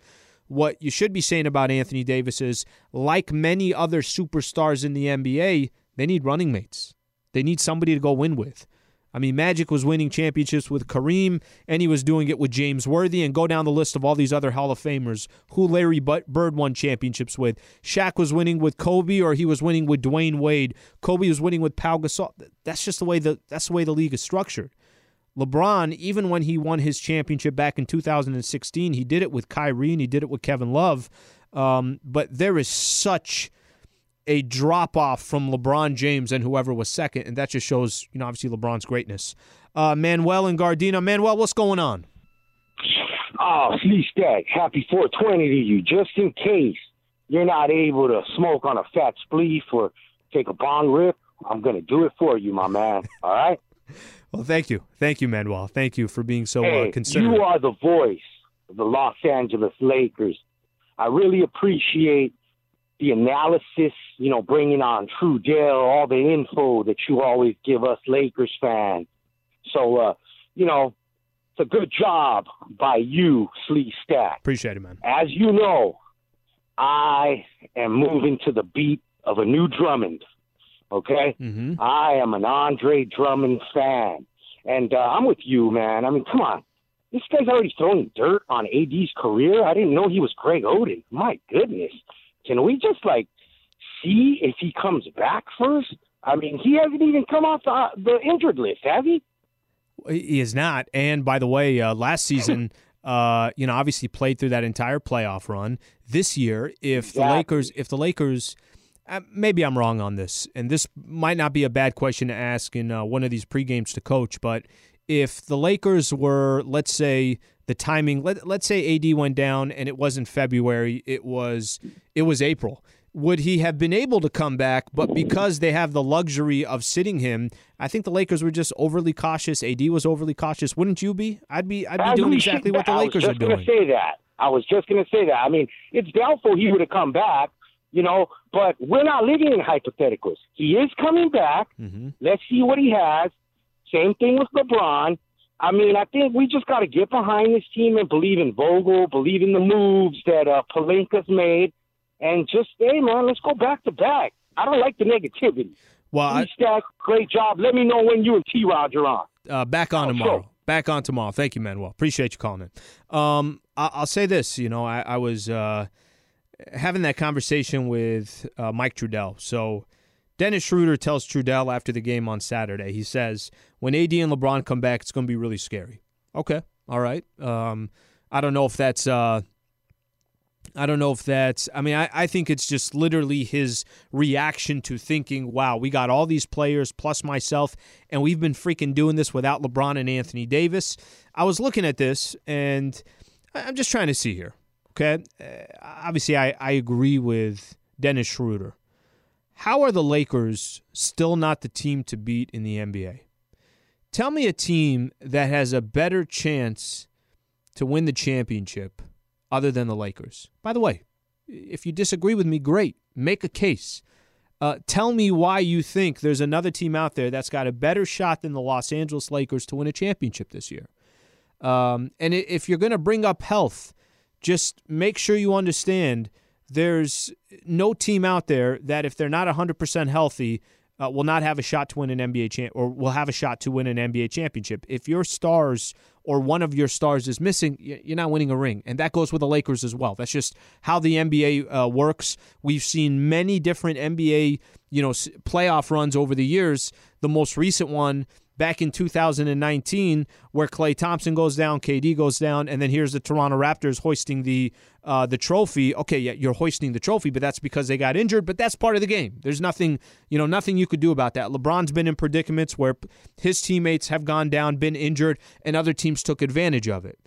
What you should be saying about Anthony Davis is, like many other superstars in the NBA, they need running mates. They need somebody to go win with. I mean, Magic was winning championships with Kareem, and he was doing it with James Worthy, and go down the list of all these other Hall of Famers who Larry Bird won championships with. Shaq was winning with Kobe, or he was winning with Dwyane Wade. Kobe was winning with Pau Gasol. That's just the way the that's the way the league is structured. LeBron, even when he won his championship back in 2016, he did it with Kyrie and he did it with Kevin Love. Um, but there is such a drop off from LeBron James and whoever was second, and that just shows, you know, obviously LeBron's greatness. Uh, Manuel and Gardena. Manuel, what's going on? Oh, Slee Stack, happy 420 to you. Just in case you're not able to smoke on a fat spleef or take a bong rip, I'm going to do it for you, my man. All right? Well, thank you. Thank you, Manuel. Thank you for being so hey, uh, considerate. you are the voice of the Los Angeles Lakers. I really appreciate the analysis, you know, bringing on Trudell, all the info that you always give us Lakers fans. So, uh, you know, it's a good job by you, Slee Stack. Appreciate it, man. As you know, I am moving to the beat of a new Drummond. Okay, mm-hmm. I am an Andre Drummond fan, and uh, I'm with you, man. I mean, come on, this guy's already throwing dirt on AD's career. I didn't know he was Greg Oden. My goodness, can we just like see if he comes back first? I mean, he hasn't even come off the, the injured list, has he? He is not. And by the way, uh, last season, uh, you know, obviously played through that entire playoff run. This year, if the Exactly. Lakers, if the Lakers, uh, maybe I'm wrong on this, and this might not be a bad question to ask in uh, one of these pre-games to coach, but if the Lakers were, let's say, the timing, let, let's say AD went down and it wasn't February, it was it was April. Would he have been able to come back? But because they have the luxury of sitting him, I think the Lakers were just overly cautious. AD was overly cautious. Wouldn't you be? I'd be. I'd be As doing exactly what the Lakers are doing. I was just gonna say that. I was just going to say that. I mean, it's doubtful he would have come back, you know, but we're not living in hypotheticals. He is coming back. Mhm. Let's see what he has. Same thing with LeBron. I mean, I think we just got to get behind this team and believe in Vogel, believe in the moves that uh, Pelinka's made, and just, hey, man, let's go back to back. I don't like the negativity. Well, I, Stack, great job. Let me know when you and T. Rod are on. uh, back on Oh, tomorrow. sure. Back on tomorrow. Thank you, Manuel. Appreciate you calling in. Um, I- I'll say this. You know, I, I was. Uh, having that conversation with uh, Mike Trudell. So Dennis Schroeder tells Trudell after the game on Saturday, he says, when AD and LeBron come back, it's going to be really scary. Okay, all right. Um, I don't know if that's. Uh, I don't know if that's. I mean, I, I think it's just literally his reaction to thinking, wow, we got all these players plus myself, and we've been freaking doing this without LeBron and Anthony Davis. I was looking at this, and I'm just trying to see here. Okay. Uh, obviously, I, I agree with Dennis Schroeder. How are the Lakers still not the team to beat in the NBA? Tell me a team that has a better chance to win the championship other than the Lakers. By the way, if you disagree with me, great. Make a case. Uh, tell me why you think there's another team out there that's got a better shot than the Los Angeles Lakers to win a championship this year. Um, and if you're going to bring up health, just make sure you understand there's no team out there that if they're not 100% healthy uh, will not have a shot to win an NBA champ or will have a shot to win an NBA championship. If your stars or one of your stars is missing, you're not winning a ring, and that goes with the Lakers as well. That's just how the NBA uh, works. We've seen many different NBA, you know, playoff runs over the years. The most recent one back in 2019 where Klay Thompson goes down, KD goes down, and then here's the Toronto Raptors hoisting the uh, the trophy. Okay, yeah, you're hoisting the trophy, but that's because they got injured. But that's part of the game. There's nothing, you know, nothing you could do about that. LeBron's been in predicaments where his teammates have gone down, been injured, and other teams took advantage of it.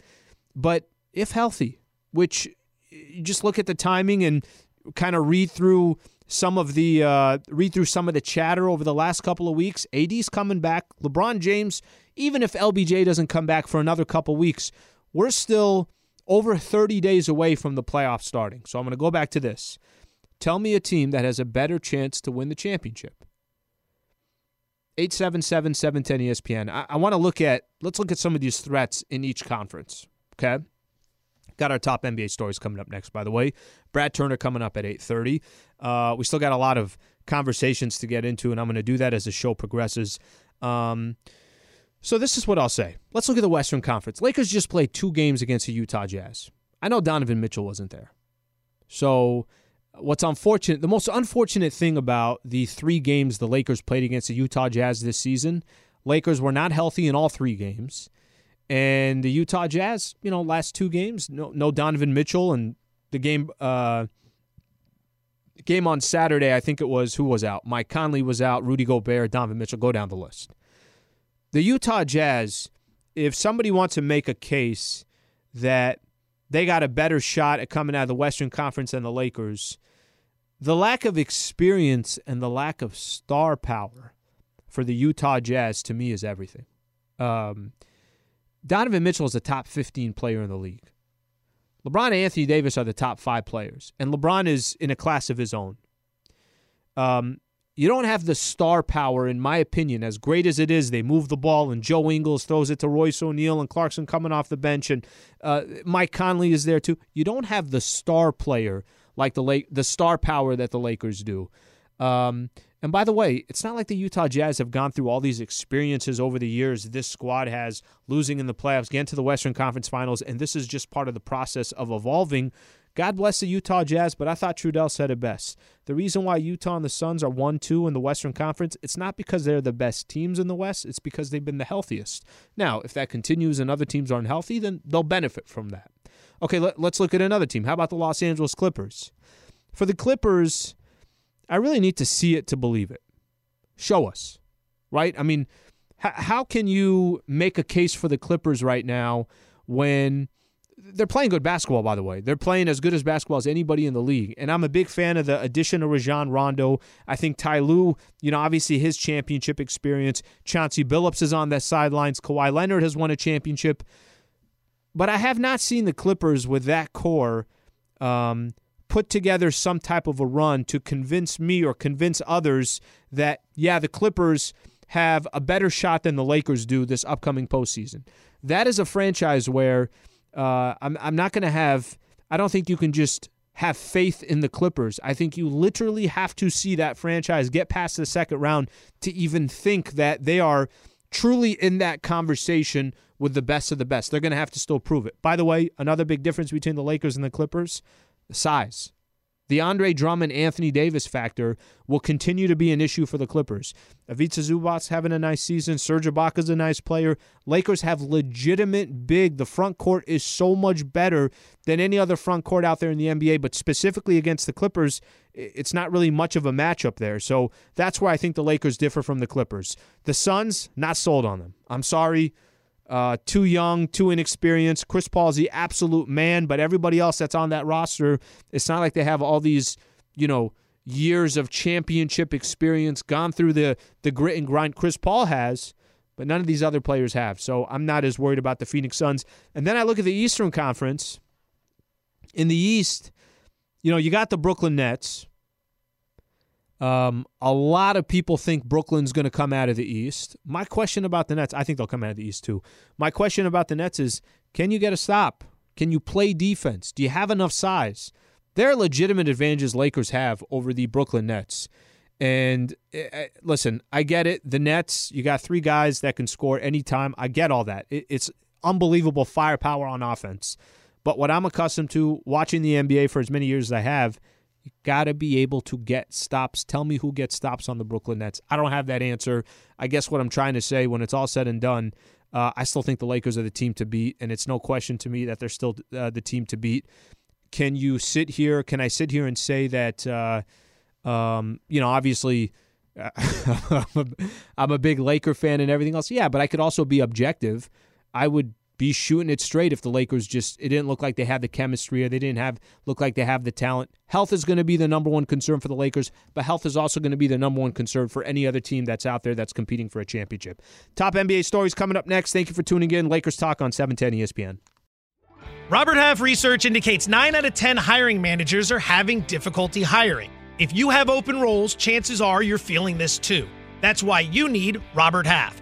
But if healthy, which you just look at the timing and kind of read through some of the uh, read through some of the chatter over the last couple of weeks. AD's coming back. LeBron James, even if LBJ doesn't come back for another couple weeks, we're still over 30 days away from the playoffs starting. So I'm going to go back to this. Tell me a team that has a better chance to win the championship. 877 710 ESPN. I, I want to look at, let's look at some of these threats in each conference. Okay. Got our top NBA stories coming up next, by the way. Brad Turner coming up at 8.30. Uh, we still got a lot of conversations to get into, and I'm going to do that as the show progresses. Um, so this is what I'll say. Let's look at the Western Conference. Lakers just played two games against the Utah Jazz. I know Donovan Mitchell wasn't there. So what's unfortunate, the most unfortunate thing about the three games the Lakers played against the Utah Jazz this season, Lakers were not healthy in all three games. And the Utah Jazz, you know, last two games, no, no Donovan Mitchell, and the game, uh, game on Saturday, I think it was who was out. Mike Conley was out. Rudy Gobert, Donovan Mitchell. Go down the list. The Utah Jazz, if somebody wants to make a case that they got a better shot at coming out of the Western Conference than the Lakers, the lack of experience and the lack of star power for the Utah Jazz to me is everything. Um, Donovan Mitchell is a top 15 player in the league. LeBron and Anthony Davis are the top five players, and LeBron is in a class of his own. Um, you don't have the star power, in my opinion, as great as it is. They move the ball, and Joe Ingles throws it to Royce O'Neale, and Clarkson coming off the bench, and uh, Mike Conley is there too. You don't have the star player like the late the star power that the Lakers do. Um, and by the way, it's not like the Utah Jazz have gone through all these experiences over the years. This squad has losing in the playoffs, getting to the Western Conference Finals, and this is just part of the process of evolving. God bless the Utah Jazz, but I thought Trudell said it best. The reason why Utah and the Suns are 1 2 in the Western Conference, it's not because they're the best teams in the West, it's because they've been the healthiest. Now, if that continues and other teams aren't healthy, then they'll benefit from that. Okay, let, us look at another team. How about the Los Angeles Clippers? For the Clippers, I really need to see it to believe it. Show us, right? I mean, h- how can you make a case for the Clippers right now when they're playing good basketball, by the way. They're playing as good as basketball as anybody in the league. And I'm a big fan of the addition of Rajon Rondo. I think Ty Lue, you know, obviously his championship experience. Chauncey Billups is on the sidelines. Kawhi Leonard has won a championship. But I have not seen the Clippers with that core um, put together some type of a run to convince me or convince others that, yeah, the Clippers have a better shot than the Lakers do this upcoming postseason. That is a franchise where uh, I'm, I'm not going to have, I don't think you can just have faith in the Clippers. I think you literally have to see that franchise get past the second round to even think that they are truly in that conversation with the best of the best. They're going to have to still prove it. By the way, another big difference between the Lakers and the Clippers size. The Andre Drummond, Anthony Davis factor will continue to be an issue for the Clippers. Ivica Zubac's having a nice season. Serge Ibaka's a nice player. Lakers have legitimate big. The front court is so much better than any other front court out there in the NBA, but specifically against the Clippers, it's not really much of a matchup there. So that's where I think the Lakers differ from the Clippers. The Suns, not sold on them. I'm sorry. Uh, too young, too inexperienced. Chris Paul's the absolute man, but everybody else that's on that roster, it's not like they have all these, you know, years of championship experience, gone through the the grit and grind Chris Paul has, but none of these other players have. So I'm not as worried about the Phoenix Suns. And then I look at the Eastern Conference. In the East, you know, you got the Brooklyn Nets. Um, a lot of people think Brooklyn's going to come out of the East. My question about the Nets, I think they'll come out of the East too. My question about the Nets is can you get a stop? Can you play defense? Do you have enough size? There are legitimate advantages Lakers have over the Brooklyn Nets. And uh, listen, I get it. The Nets, you got three guys that can score anytime. I get all that. It, it's unbelievable firepower on offense. But what I'm accustomed to watching the NBA for as many years as I have you got to be able to get stops. Tell me who gets stops on the Brooklyn Nets. I don't have that answer. I guess what I'm trying to say when it's all said and done, uh, I still think the Lakers are the team to beat, and it's no question to me that they're still uh, the team to beat. Can you sit here? Can I sit here and say that, uh, um, you know, obviously. I'm, a, I'm a big Laker fan and everything else. Yeah, but I could also be objective. I would be shooting it straight if the Lakers just it didn't look like they had the chemistry or they didn't have look like they have the talent. Health is going to be the number one concern for the Lakers, but health is also going to be the number one concern for any other team that's out there that's competing for a championship. Top NBA stories coming up next. Thank you for tuning in. Lakers talk on 710 ESPN. Robert Half research indicates 9 out of 10 hiring managers are having difficulty hiring. If you have open roles, chances are you're feeling this too. That's why you need Robert Half.